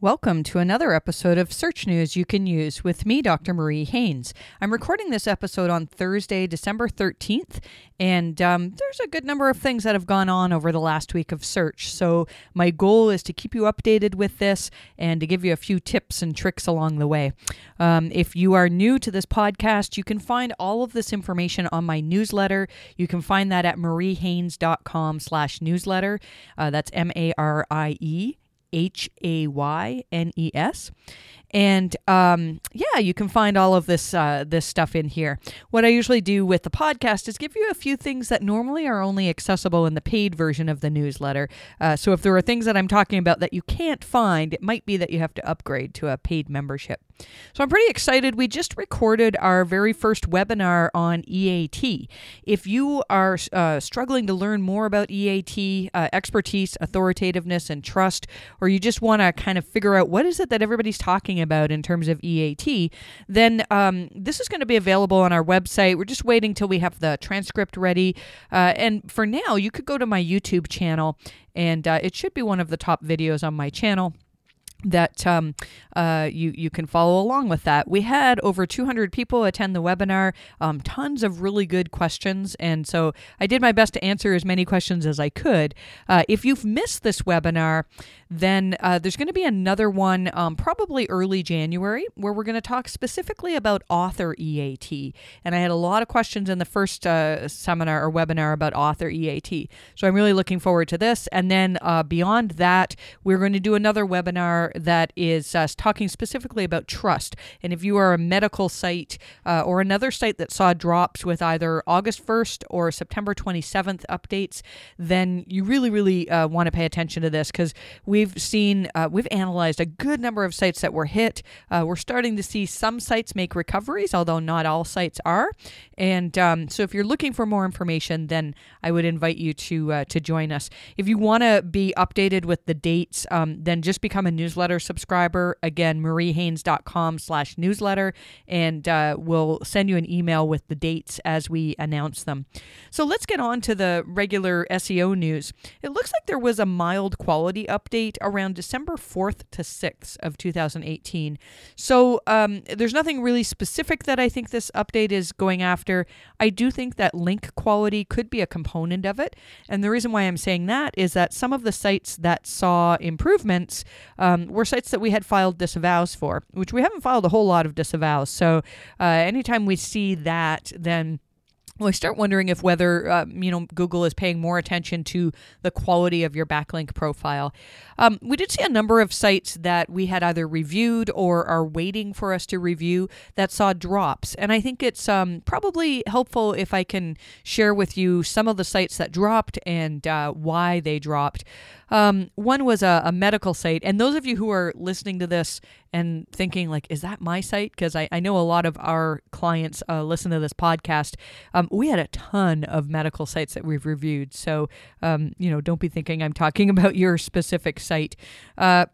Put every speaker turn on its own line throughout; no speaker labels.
Welcome to another episode of Search News You Can Use with me, Dr. Marie Haynes. I'm recording this episode on Thursday, December 13th, and um, there's a good number of things that have gone on over the last week of search. So, my goal is to keep you updated with this and to give you a few tips and tricks along the way. Um, if you are new to this podcast, you can find all of this information on my newsletter. You can find that at mariehaynes.com slash newsletter. Uh, that's M A R I E H A Y N E S. And um, yeah, you can find all of this uh, this stuff in here. What I usually do with the podcast is give you a few things that normally are only accessible in the paid version of the newsletter. Uh, so if there are things that I'm talking about that you can't find, it might be that you have to upgrade to a paid membership. So I'm pretty excited. We just recorded our very first webinar on EAT. If you are uh, struggling to learn more about EAT, uh, expertise, authoritativeness, and trust, or you just want to kind of figure out what is it that everybody's talking about in terms of EAT, then um, this is going to be available on our website. We're just waiting till we have the transcript ready. Uh, and for now, you could go to my YouTube channel, and uh, it should be one of the top videos on my channel that um, uh, you you can follow along with that. We had over 200 people attend the webinar, um, tons of really good questions, and so I did my best to answer as many questions as I could. Uh, if you've missed this webinar, then uh, there's going to be another one um, probably early January where we're going to talk specifically about author EAT. And I had a lot of questions in the first uh, seminar or webinar about author EAT, so I'm really looking forward to this. And then uh, beyond that, we're going to do another webinar that is uh, talking specifically about trust. And if you are a medical site uh, or another site that saw drops with either August 1st or September 27th updates, then you really, really uh, want to pay attention to this because we've seen, uh, we've analyzed a good number of sites that were hit. Uh, we're starting to see some sites make recoveries, although not all sites are. And um, so if you're looking for more information, then I would invite you to uh, to join us. If you want to be updated with the dates, um, then just become a newsletter newsletter subscriber, again, mariehaynes.com slash newsletter, and uh, we'll send you an email with the dates as we announce them. So let's get on to the regular SEO news. It looks like there was a mild quality update around December 4th to 6th of 2018. So um, there's nothing really specific that I think this update is going after. I do think that link quality could be a component of it. And the reason why I'm saying that is that some of the sites that saw improvements um, were sites that we had filed disavows for, which we haven't filed a whole lot of disavows. So uh, anytime we see that, then well, I start wondering if whether uh, you know Google is paying more attention to the quality of your backlink profile. Um, we did see a number of sites that we had either reviewed or are waiting for us to review that saw drops, and I think it's um, probably helpful if I can share with you some of the sites that dropped and uh, why they dropped. Um, one was a, a, medical site, and those of you who are listening to this and thinking like, "Is that my site?" Because I, I know a lot of our clients uh, listen to this podcast. Um, we had a ton of medical sites that we've reviewed, so um, you know, don't be thinking I'm talking about your specific site. Uh,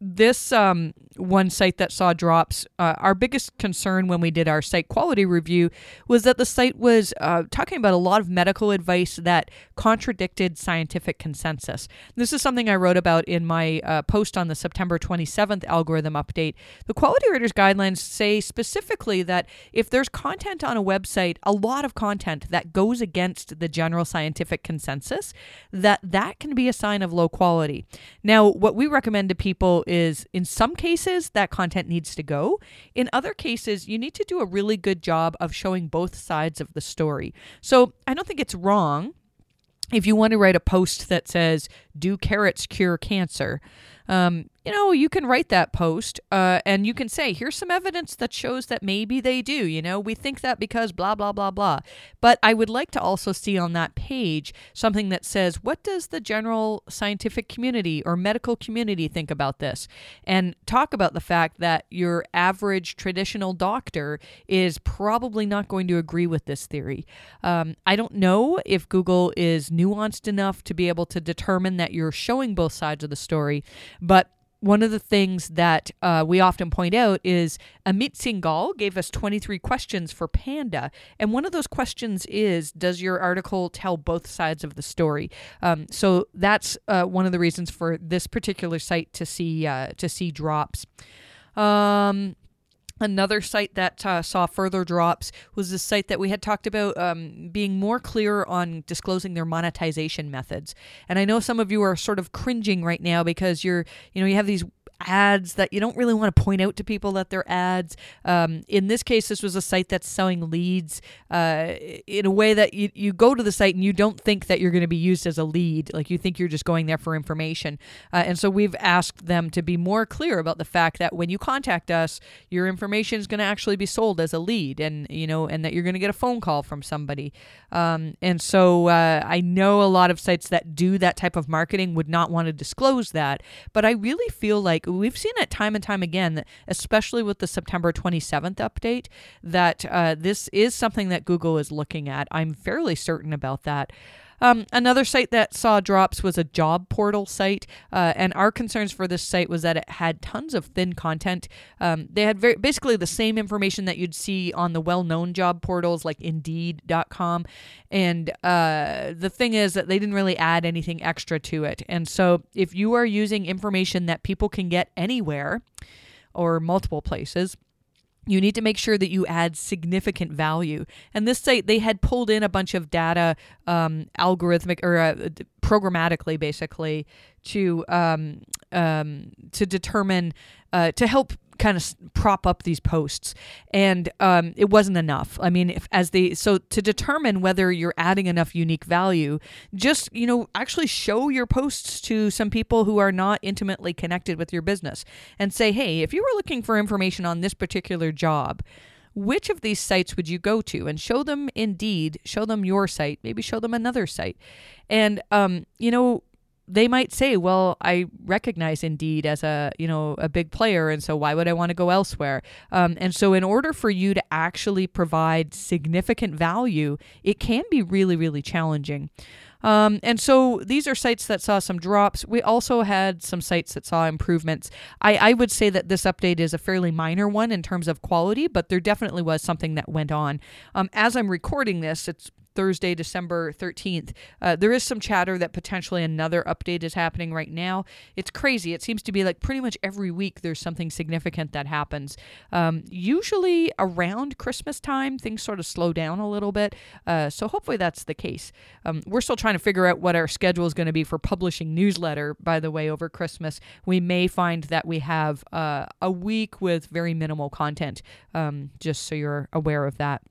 this um, one site that saw drops, uh, our biggest concern when we did our site quality review was that the site was uh, talking about a lot of medical advice that contradicted scientific consensus. This is something I wrote about in my uh, post on the September 27th algorithm update. The Quality Raters Guidelines say specifically that if there's content on a website, a lot of content that goes against the general scientific consensus, that that can be a sign of low quality. Now, what we recommend to people is in some cases that content needs to go. In other cases, you need to do a really good job of showing both sides of the story. So I don't think it's wrong if you want to write a post that says, Do carrots cure cancer? Um, you know, you can write that post uh, and you can say, here's some evidence that shows that maybe they do. You know, we think that because blah, blah, blah, blah. But I would like to also see on that page something that says, what does the general scientific community or medical community think about this? And talk about the fact that your average traditional doctor is probably not going to agree with this theory. Um, I don't know if Google is nuanced enough to be able to determine that you're showing both sides of the story, but one of the things that uh, we often point out is Amit Singhal gave us 23 questions for Panda. And one of those questions is Does your article tell both sides of the story? Um, so that's uh, one of the reasons for this particular site to see, uh, to see drops. Um, Another site that uh, saw further drops was the site that we had talked about um, being more clear on disclosing their monetization methods. And I know some of you are sort of cringing right now because you're, you know, you have these ads that you don't really want to point out to people that they're ads. Um, in this case, this was a site that's selling leads uh, in a way that you, you go to the site and you don't think that you're going to be used as a lead. Like you think you're just going there for information. Uh, and so we've asked them to be more clear about the fact that when you contact us, your information is going to actually be sold as a lead and, you know, and that you're going to get a phone call from somebody. Um, and so uh, I know a lot of sites that do that type of marketing would not want to disclose that. But I really feel like we've seen it time and time again, especially with the September 27th update, that uh, this is something that Google is looking at. I'm fairly certain about that. Um, another site that saw drops was a job portal site, uh, and our concerns for this site was that it had tons of thin content. Um, they had very basically the same information that you'd see on the well-known job portals like Indeed.com, and uh, the thing is that they didn't really add anything extra to it. And so, if you are using information that people can get anywhere or multiple places, you need to make sure that you add significant value. And this site, they had pulled in a bunch of data, um, algorithmic or uh, programmatically, basically, to um, um, to determine uh, to help kind of prop up these posts. And um, it wasn't enough. I mean if, as they so to determine whether you're adding enough unique value just you know actually show your posts to some people who are not intimately connected with your business and say hey if you were looking for information on this particular job which of these sites would you go to? And show them indeed show them your site maybe show them another site. And um, you know they might say, "Well, I recognize Indeed as a you know a big player, and so why would I want to go elsewhere?" Um, and so, in order for you to actually provide significant value, it can be really, really challenging. Um, and so these are sites that saw some drops. We also had some sites that saw improvements. I, I would say that this update is a fairly minor one in terms of quality, but there definitely was something that went on. Um, as I'm recording this, it's Thursday, December 13th. Uh, there is some chatter that potentially another update is happening right now. It's crazy. It seems to be like pretty much every week there's something significant that happens. Um, usually around Christmas time, things sort of slow down a little bit. Uh, so hopefully that's the case. Um, we're still trying to figure out what our schedule is going to be for publishing newsletter, by the way, over Christmas. We may find that we have uh, a week with very minimal content, um, just so you're aware of that.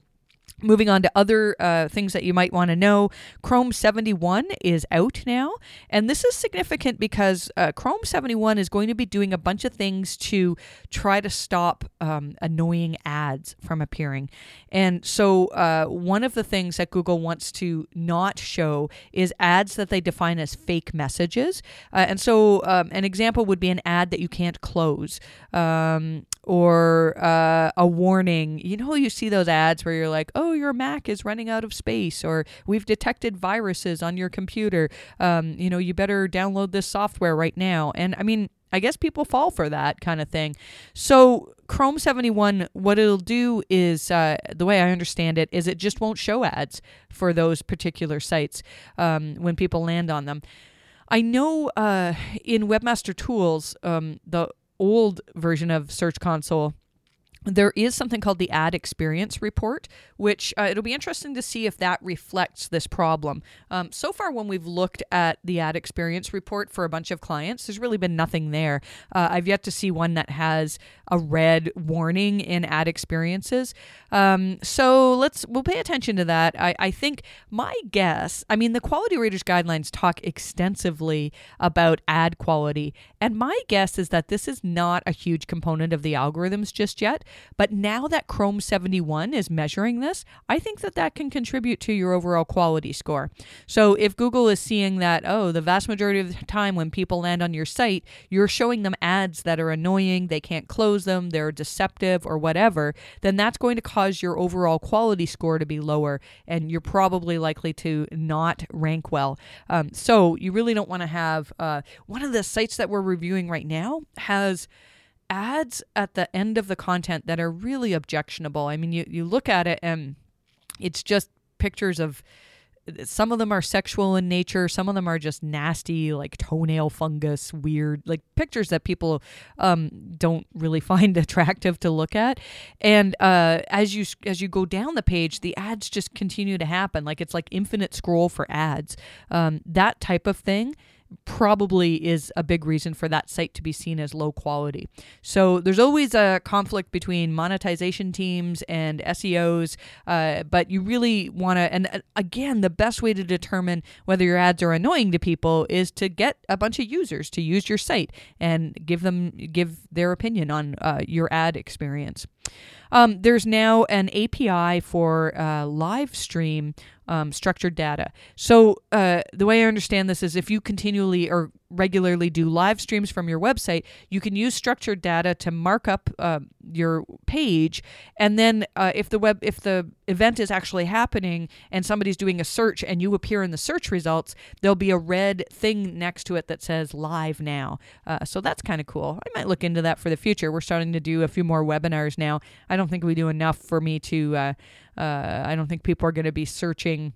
Moving on to other uh, things that you might want to know, Chrome 71 is out now. And this is significant because uh, Chrome 71 is going to be doing a bunch of things to try to stop um, annoying ads from appearing. And so, uh, one of the things that Google wants to not show is ads that they define as fake messages. Uh, and so, um, an example would be an ad that you can't close. Um, or uh, a warning. You know, you see those ads where you're like, oh, your Mac is running out of space, or we've detected viruses on your computer. Um, you know, you better download this software right now. And I mean, I guess people fall for that kind of thing. So, Chrome 71, what it'll do is, uh, the way I understand it, is it just won't show ads for those particular sites um, when people land on them. I know uh, in Webmaster Tools, um, the old version of Search Console there is something called the ad experience report, which uh, it'll be interesting to see if that reflects this problem. Um, so far, when we've looked at the ad experience report for a bunch of clients, there's really been nothing there. Uh, I've yet to see one that has a red warning in ad experiences. Um, so let's we'll pay attention to that. I, I think my guess, I mean, the quality raters guidelines talk extensively about ad quality, and my guess is that this is not a huge component of the algorithms just yet. But now that Chrome 71 is measuring this, I think that that can contribute to your overall quality score. So if Google is seeing that, oh, the vast majority of the time when people land on your site, you're showing them ads that are annoying, they can't close them, they're deceptive or whatever, then that's going to cause your overall quality score to be lower and you're probably likely to not rank well. Um, so you really don't want to have uh, one of the sites that we're reviewing right now has ads at the end of the content that are really objectionable. I mean, you, you look at it and it's just pictures of some of them are sexual in nature some of them are just nasty like toenail fungus weird like pictures that people um, don't really find attractive to look at. And uh, as you as you go down the page the ads just continue to happen. Like it's like infinite scroll for ads. Um, that type of thing probably is a big reason for that site to be seen as low quality. So there's always a conflict between monetization teams and SEOs, uh, but you really want to, and again, the best way to determine whether your ads are annoying to people is to get a bunch of users to use your site and give them give their opinion on uh, your ad experience. Um, there's now an API for uh, live stream um, structured data. So uh, the way I understand this is if you continually or regularly do live streams from your website, you can use structured data to mark up uh, your page, and then uh, if the web if the event is actually happening and somebody's doing a search and you appear in the search results, there'll be a red thing next to it that says live now. Uh, so that's kind of cool. I might look into that for the future. We're starting to do a few more webinars now. I don't think we do enough for me to. Uh, uh, I don't think people are going to be searching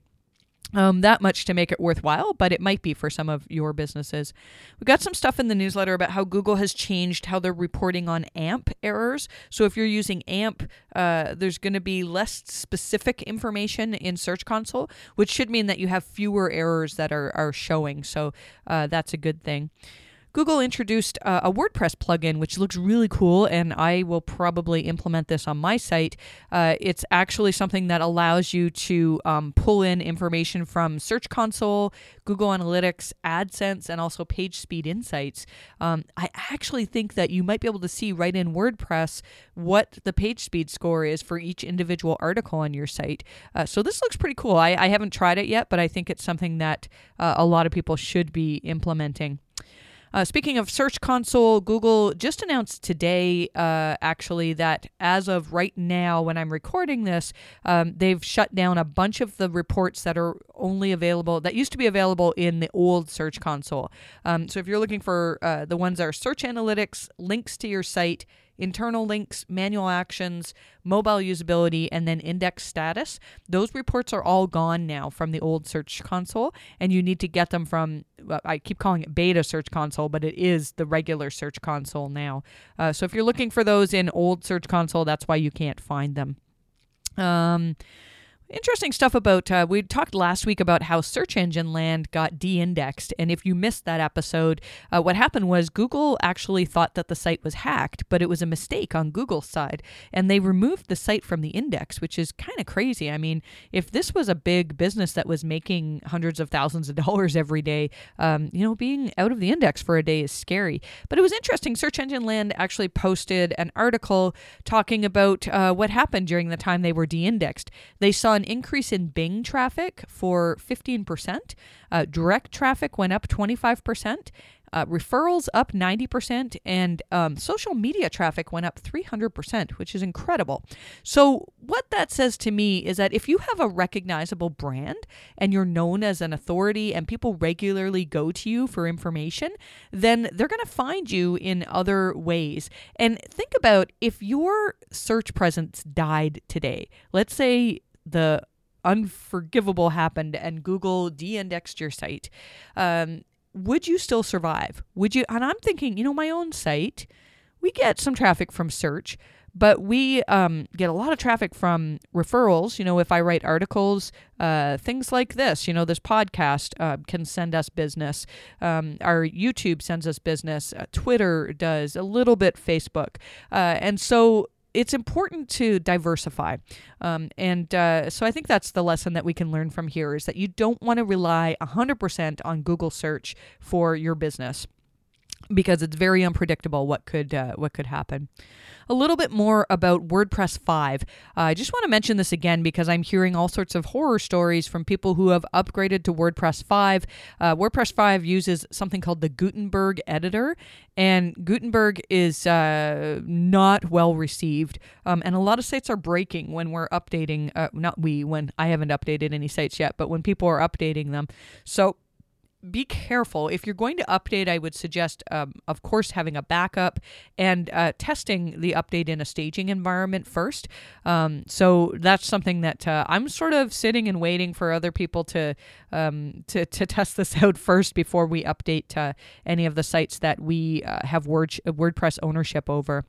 um, that much to make it worthwhile, but it might be for some of your businesses. We got some stuff in the newsletter about how Google has changed how they're reporting on AMP errors. So if you're using AMP, uh, there's going to be less specific information in Search Console, which should mean that you have fewer errors that are, are showing. So uh, that's a good thing. Google introduced uh, a WordPress plugin, which looks really cool, and I will probably implement this on my site. Uh, it's actually something that allows you to um, pull in information from Search Console, Google Analytics, AdSense, and also Page Speed Insights. Um, I actually think that you might be able to see right in WordPress what the page speed score is for each individual article on your site. Uh, so this looks pretty cool. I, I, haven't tried it yet, but I think it's something that uh, a lot of people should be implementing. Uh, speaking of Search Console, Google just announced today, uh, actually, that as of right now, when I'm recording this, um, they've shut down a bunch of the reports that are only available, that used to be available in the old Search Console. Um, so if you're looking for uh, the ones that are search analytics, links to your site, internal links, manual actions, mobile usability, and then index status. Those reports are all gone now from the old Search Console, and you need to get them from, I keep calling it beta Search Console, but it is the regular Search Console now. Uh, so if you're looking for those in old Search Console, that's why you can't find them. Um, Interesting stuff about, uh, we talked last week about how search engine land got de indexed. And if you missed that episode, uh, what happened was Google actually thought that the site was hacked, but it was a mistake on Google's side. And they removed the site from the index, which is kind of crazy. I mean, if this was a big business that was making hundreds of thousands of dollars every day, um, you know, being out of the index for a day is scary. But it was interesting. Search Engine Land actually posted an article talking about uh, what happened during the time they were de indexed. They saw an increase in Bing traffic for 15%. Uh, direct traffic went up 25%. Uh, referrals up 90%, and um, social media traffic went up 300%, which is incredible. So, what that says to me is that if you have a recognizable brand and you're known as an authority and people regularly go to you for information, then they're going to find you in other ways. And think about if your search presence died today, let's say the unforgivable happened and Google de-indexed your site, um, would you still survive? Would you? And I'm thinking, you know, my own site, we get some traffic from search, but we um, get a lot of traffic from referrals. You know, if I write articles, uh, things like this, you know, this podcast uh, can send us business. Um, our YouTube sends us business. Uh, Twitter does a little bit. Facebook, uh, and so it's important to diversify. Um, and uh, so I think that's the lesson that we can learn from here is that you don't want to rely 100% on Google search for your business. Because it's very unpredictable what could uh, what could happen a little bit more about WordPress 5. Uh, I just want to mention this again because I'm hearing all sorts of horror stories from people who have upgraded to WordPress 5. Uh, WordPress 5 uses something called the Gutenberg editor, and Gutenberg is uh, not well received. Um, and a lot of sites are breaking when we're updating, uh, not we, when I haven't updated any sites yet, but when people are updating them. So, be careful. If you're going to update, I would suggest, um, of course, having a backup and uh, testing the update in a staging environment first. Um, so that's something that uh, I'm sort of sitting and waiting for other people to um, to, to test this out first before we update uh, any of the sites that we uh, have Word- WordPress ownership over.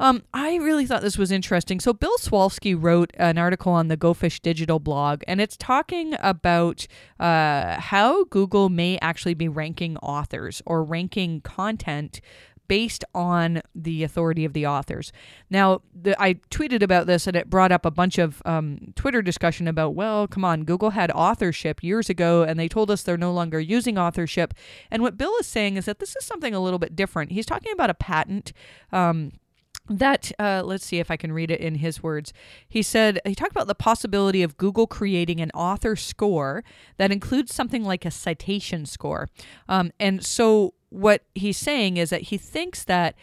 Um, I really thought this was interesting. So, Bill Slawski wrote an article on the GoFish Digital blog, and it's talking about uh, how Google may actually be ranking authors or ranking content based on the authority of the authors. Now, the, I tweeted about this and it brought up a bunch of um, Twitter discussion about, well, come on, Google had authorship years ago and they told us they're no longer using authorship. And what Bill is saying is that this is something a little bit different. He's talking about a patent. Um, that uh, let's see if i can read it in his words. He said he talked about the possibility of google creating an author score that includes something like a citation score. Um, and so what he's saying is that he thinks that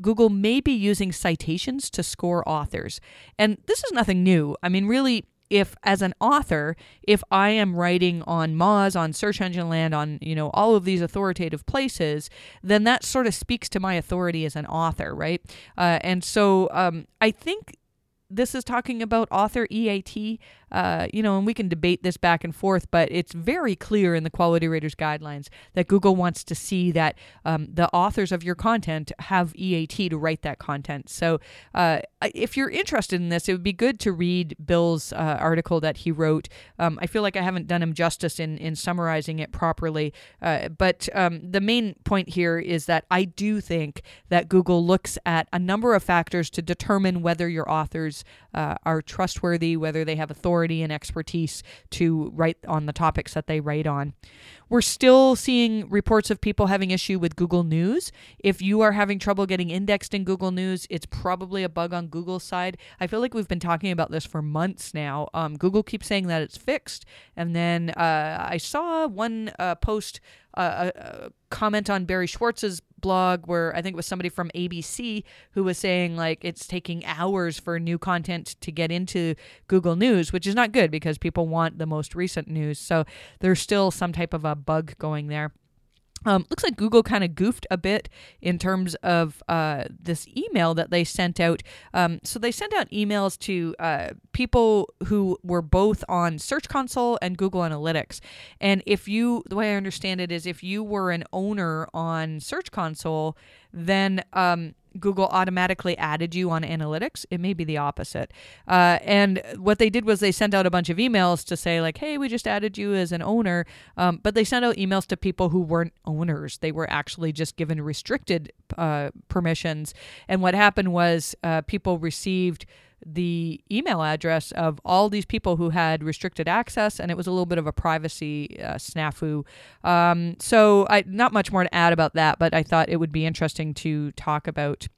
google may be using citations to score authors. And this is nothing new. I mean really if as an author if i am writing on moz on search engine land on you know all of these authoritative places then that sort of speaks to my authority as an author right? Uh, and so um, i think this is talking about author EAT, uh, you know, and we can debate this back and forth, but it's very clear in the Quality Raters guidelines that Google wants to see that um, the authors of your content have EAT to write that content. So uh, if you're interested in this, it would be good to read Bill's uh, article that he wrote. Um, I feel like I haven't done him justice in, in summarizing it properly, uh, but um, the main point here is that I do think that Google looks at a number of factors to determine whether your authors uh, are trustworthy, whether they have authority and expertise to write on the topics that they write on. We're still seeing reports of people having issue with Google News. If you are having trouble getting indexed in Google News, it's probably a bug on Google's side. I feel like we've been talking about this for months now. Um, Google keeps saying that it's fixed, and then uh, I saw one uh, post, uh, a comment on Barry Schwartz's blog where I think it was somebody from ABC who was saying like it's taking hours for new content to get into Google News, which is not good because people want the most recent news. So there's still some type of a bug going there. Um, looks like Google kind of goofed a bit in terms of uh, this email that they sent out. Um, so they sent out emails to uh, people who were both on Search Console and Google Analytics. And if you, the way I understand it is, if you were an owner on Search Console, then um, Google automatically added you on analytics. It may be the opposite. Uh, and what they did was they sent out a bunch of emails to say, like, hey, we just added you as an owner. Um, but they sent out emails to people who weren't owners. They were actually just given restricted uh, permissions. And what happened was uh, people received the email address of all these people who had restricted access, and it was a little bit of a privacy uh, snafu. Um, so, I not much more to add about that, but I thought it would be interesting to talk about.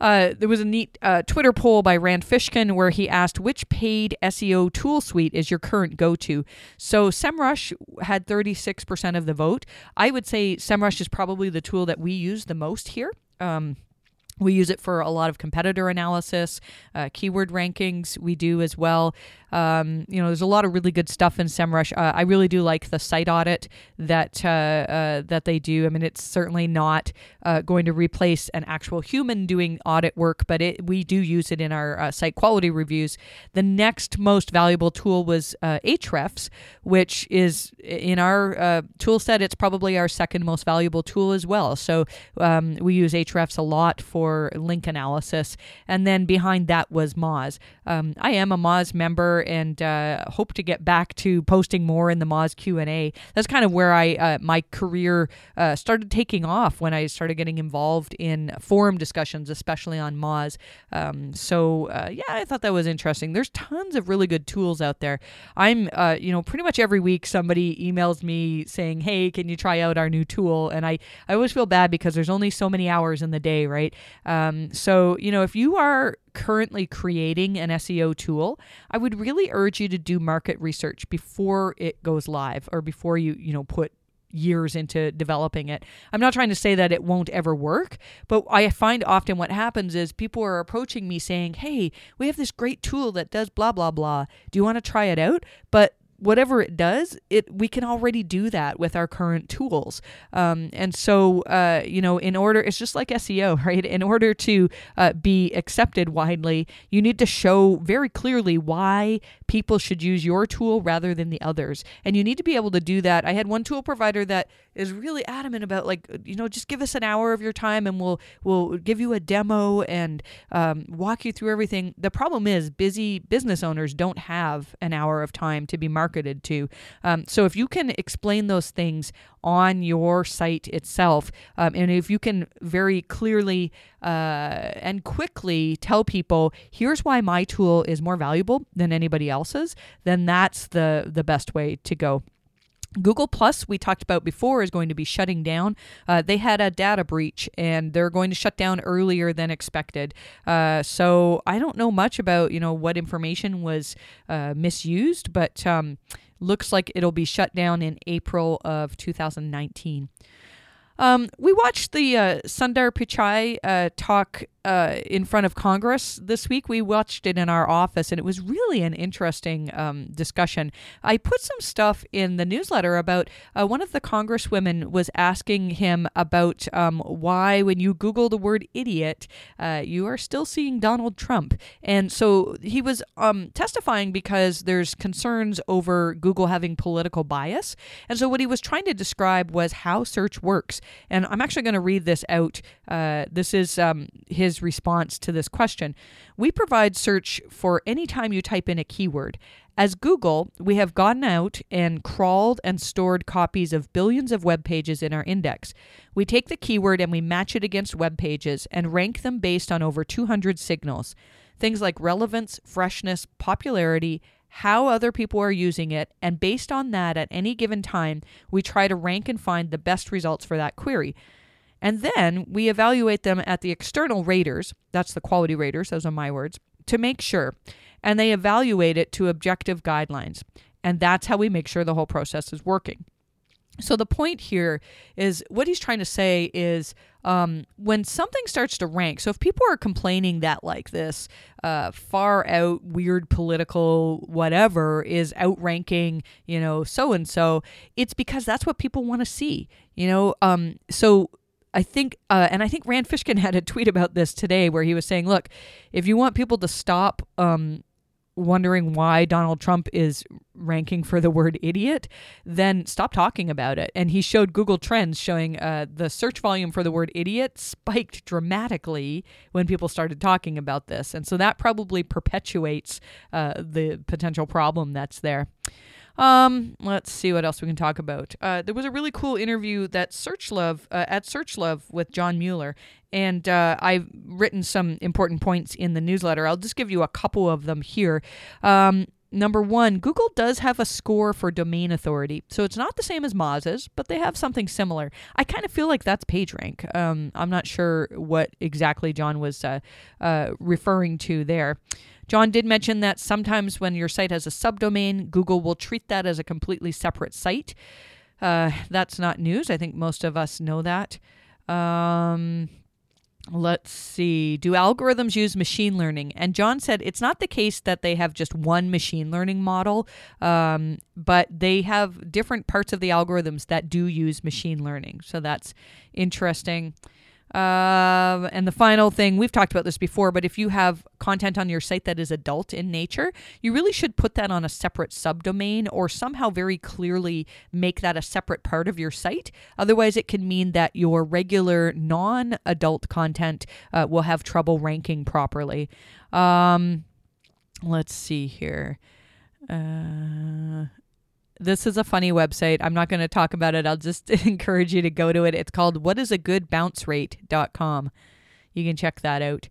Uh, there was a neat uh, Twitter poll by Rand Fishkin where he asked which paid SEO tool suite is your current go to. So SEMrush had 36% of the vote. I would say SEMrush is probably the tool that we use the most here. Um, we use it for a lot of competitor analysis, uh, keyword rankings. We do as well. Um, you know, there's a lot of really good stuff in SEMrush. Uh, I really do like the site audit that uh, uh, that they do. I mean, it's certainly not uh, going to replace an actual human doing audit work, but it, we do use it in our uh, site quality reviews. The next most valuable tool was Ahrefs, which is in our tool set. It's probably our second most valuable tool as well. So um, we use Ahrefs a lot for link analysis, and then behind that was Moz. Um, I am a Moz member and uh, hope to get back to posting more in the Moz Q&A. That's kind of where I uh, my career uh, started taking off when I started getting involved in forum discussions, especially on Moz. Um, so uh, yeah, I thought that was interesting. There's tons of really good tools out there. I'm uh, you know pretty much every week somebody emails me saying, "Hey, can you try out our new tool?" And I I always feel bad because there's only so many hours in the day, right? Um, so you know if you are currently creating an SEO tool, I would really urge you to do market research before it goes live or before you, you know, put years into developing it. I'm not trying to say that it won't ever work, but I find often what happens is people are approaching me saying, "Hey, we have this great tool that does blah blah blah. Do you want to try it out?" But whatever it does, it we can already do that with our current tools. Um, and so, uh, you know, in order, it's just like SEO, right? In order to uh, be accepted widely, you need to show very clearly why people should use your tool rather than the others. And you need to be able to do that. I had one tool provider that is really adamant about like you know just give us an hour of your time and we'll we'll give you a demo and um, walk you through everything the problem is busy business owners don't have an hour of time to be marketed to. Um, so if you can explain those things on your site itself um, and if you can very clearly uh, and quickly tell people here's why my tool is more valuable than anybody else's then that's the the best way to go Google Plus, we talked about before, is going to be shutting down. Uh, they had a data breach and they're going to shut down earlier than expected. Uh, so I don't know much about you know what information was uh, misused, but um, looks like it'll be shut down in April of 2019. Um, we watched the uh, Sundar Pichai uh, talk uh, in front of Congress this week. We watched it in our office, and it was really an interesting um, discussion. I put some stuff in the newsletter about uh, one of the congresswomen was asking him about um, why, when you Google the word idiot, uh, you are still seeing Donald Trump. And so he was um, testifying because there's concerns over Google having political bias. And so what he was trying to describe was how search works. And I'm actually going to read this out. Uh, this is um, his his response to this question. We provide search for any time you type in a keyword. As Google, we have gone out and crawled and stored copies of billions of web pages in our index. We take the keyword and we match it against web pages and rank them based on over 200 signals. Things like relevance, freshness, popularity, how other people are using it, and based on that, at any given time, we try to rank and find the best results for that query. And then we evaluate them at the external raters, that's the quality raters, those are my words, to make sure. And they evaluate it to objective guidelines. And that's how we make sure the whole process is working. So the point here is what he's trying to say is um, when something starts to rank. So if people are complaining that like this uh, far out weird political whatever is outranking, you know, so and so, it's because that's what people want to see. You know, um, so I think, uh, and I think Rand Fishkin had a tweet about this today where he was saying, look, if you want people to stop um, wondering why Donald Trump is ranking for the word idiot, then stop talking about it. And he showed Google Trends showing uh, the search volume for the word idiot spiked dramatically when people started talking about this. And so that probably perpetuates uh, the potential problem that's there. Um, let's see what else we can talk about. Uh, there was a really cool interview that SearchLove uh, at SearchLove with John Mueller, and uh, I've written some important points in the newsletter. I'll just give you a couple of them here. Um, number one, Google does have a score for domain authority. So it's not the same as Moz's, but they have something similar. I kind of feel like that's PageRank. Um, I'm not sure what exactly John was uh, uh, referring to there. John did mention that sometimes when your site has a subdomain, Google will treat that as a completely separate site. Uh, that's not news. I think most of us know that. Um, let's see. Do algorithms use machine learning? And John said it's not the case that they have just one machine learning model, um, but they have different parts of the algorithms that do use machine learning. So that's interesting. Uh, and the final thing, we've talked about this before, but if you have content on your site that is adult in nature, you really should put that on a separate subdomain or somehow very clearly make that a separate part of your site. Otherwise, it can mean that your regular non adult content uh, will have trouble ranking properly. Um, let's see here. Uh, this is a funny website. I'm not going to talk about it. I'll just encourage you to go to it. It's called whatisagoodbouncerate.com. You can check that out.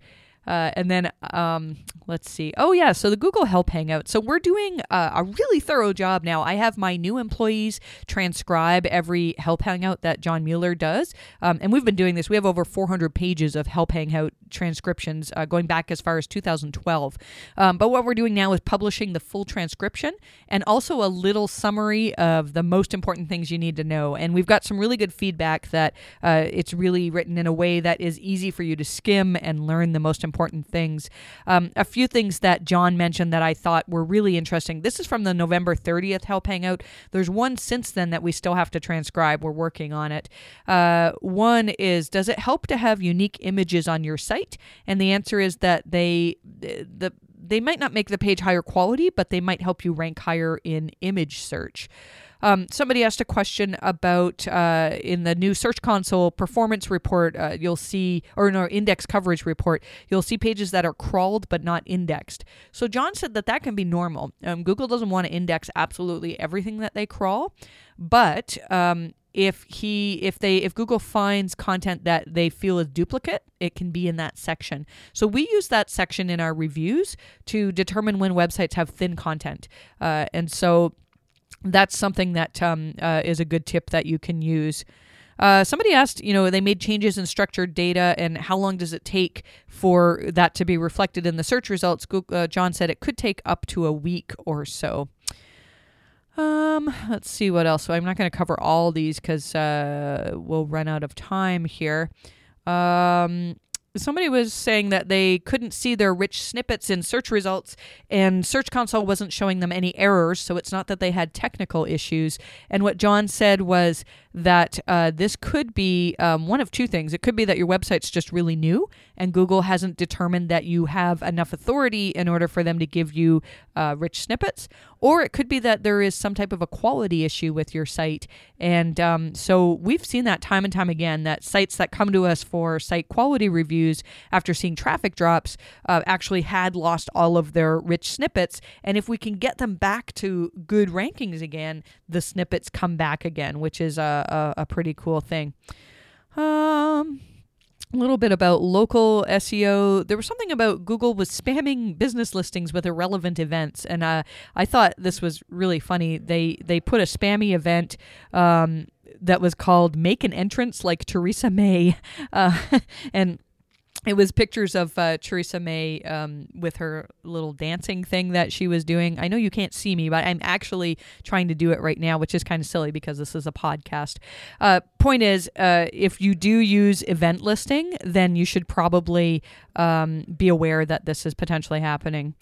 Uh, and then um, let's see. Oh, yeah. So the Google Help Hangout. So we're doing uh, a really thorough job now. I have my new employees transcribe every Help Hangout that John Mueller does. Um, and we've been doing this. We have over 400 pages of Help Hangout transcriptions uh, going back as far as 2012. Um, but what we're doing now is publishing the full transcription and also a little summary of the most important things you need to know. And we've got some really good feedback that uh, it's really written in a way that is easy for you to skim and learn the most important things. Um, a few things that John mentioned that I thought were really interesting. This is from the November 30th Help Hangout. There's one since then that we still have to transcribe. We're working on it. Uh, one is Does it help to have unique images on your site? And the answer is that they the they might not make the page higher quality, but they might help you rank higher in image search. Um, somebody asked a question about uh, in the new Search Console performance report. Uh, you'll see, or in our index coverage report, you'll see pages that are crawled but not indexed. So John said that that can be normal. Um, Google doesn't want to index absolutely everything that they crawl, but um, if he if they if google finds content that they feel is duplicate it can be in that section so we use that section in our reviews to determine when websites have thin content uh, and so that's something that um, uh, is a good tip that you can use uh, somebody asked, you know, they made changes in structured data, and how long does it take for that to be reflected in the search results? Google, uh, John said it could take up to a week or so. Um, let's see what else. So I'm not going to cover all these because uh, we'll run out of time here. Um, somebody was saying that they couldn't see their rich snippets in search results and search console wasn't showing them any errors so it's not that they had technical issues. And what john said was that uh, this could be um, one of two things. It could be that your website's just really new and google hasn't determined that you have enough authority in order for them to give you uh, rich snippets or it could be that there is some type of a quality issue with your site and um, so we've seen that time and time again that sites that come to us for site quality reviews after seeing traffic drops uh, actually had lost all of their rich snippets. And if we can get them back to good rankings again, the snippets come back again, which is a, a, a pretty cool thing. Um, a little bit about local SEO. There was something about Google was spamming business listings with irrelevant events, and uh, I thought this was really funny. They they put a spammy event. Um, that was called "Make an Entrance Like Theresa May," uh, and it was pictures of uh, Theresa May um, with her little dancing thing that she was doing. I know you can't see me, but I'm actually trying to do it right now, which is kind of silly because this is a podcast. Uh, point is, uh, if you do use event listing, then you should probably um, be aware that this is potentially happening.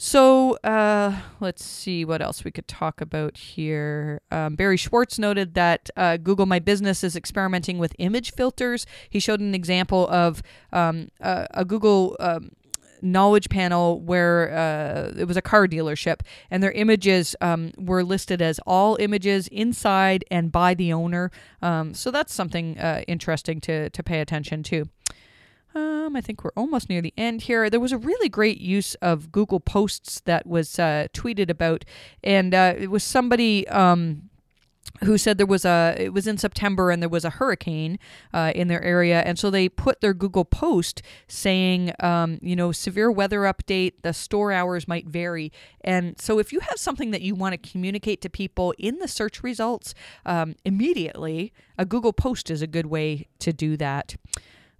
So uh, let's see what else we could talk about here. Um, Barry Schwartz noted that uh, Google My Business is experimenting with image filters. He showed an example of um, a, a, Google. Um, knowledge panel where uh, it was a car dealership and their images um, were listed as all images inside and by the owner um, so that's something uh, interesting to, to pay attention to um, I think we're almost near the end here. There was a really great use of Google Posts that was uh, tweeted about, and uh, it was somebody. Um, who said there was a it was in September and there was a hurricane uh, in their area and so they put their Google post saying um, you know severe weather update the store hours might vary and so if you have something that you want to communicate to people in the search results um, immediately a Google post is a good way to do that.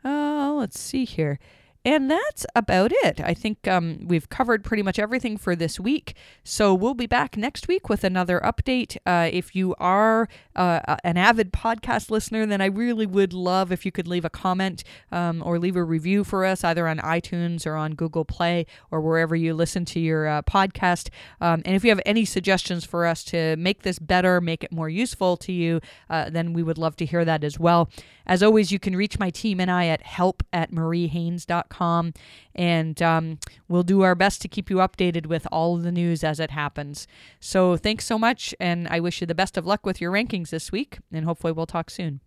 Uh, let's see here. And that's about it. I think um, we've covered pretty much everything for this week. So we'll be back next week with another update. Uh, if you are uh, an avid podcast listener, then I really would love if you could leave a comment um, or leave a review for us, either on iTunes or on Google Play or wherever you listen to your uh, podcast. Um, and if you have any suggestions for us to make this better, make it more useful to you, uh, then we would love to hear that as well. As always, you can reach my team and I at help at mariehaynes.com and um, we'll do our best to keep you updated with all of the news as it happens. So thanks so much, and I wish you the best of luck with your rankings this week, and hopefully we'll talk soon.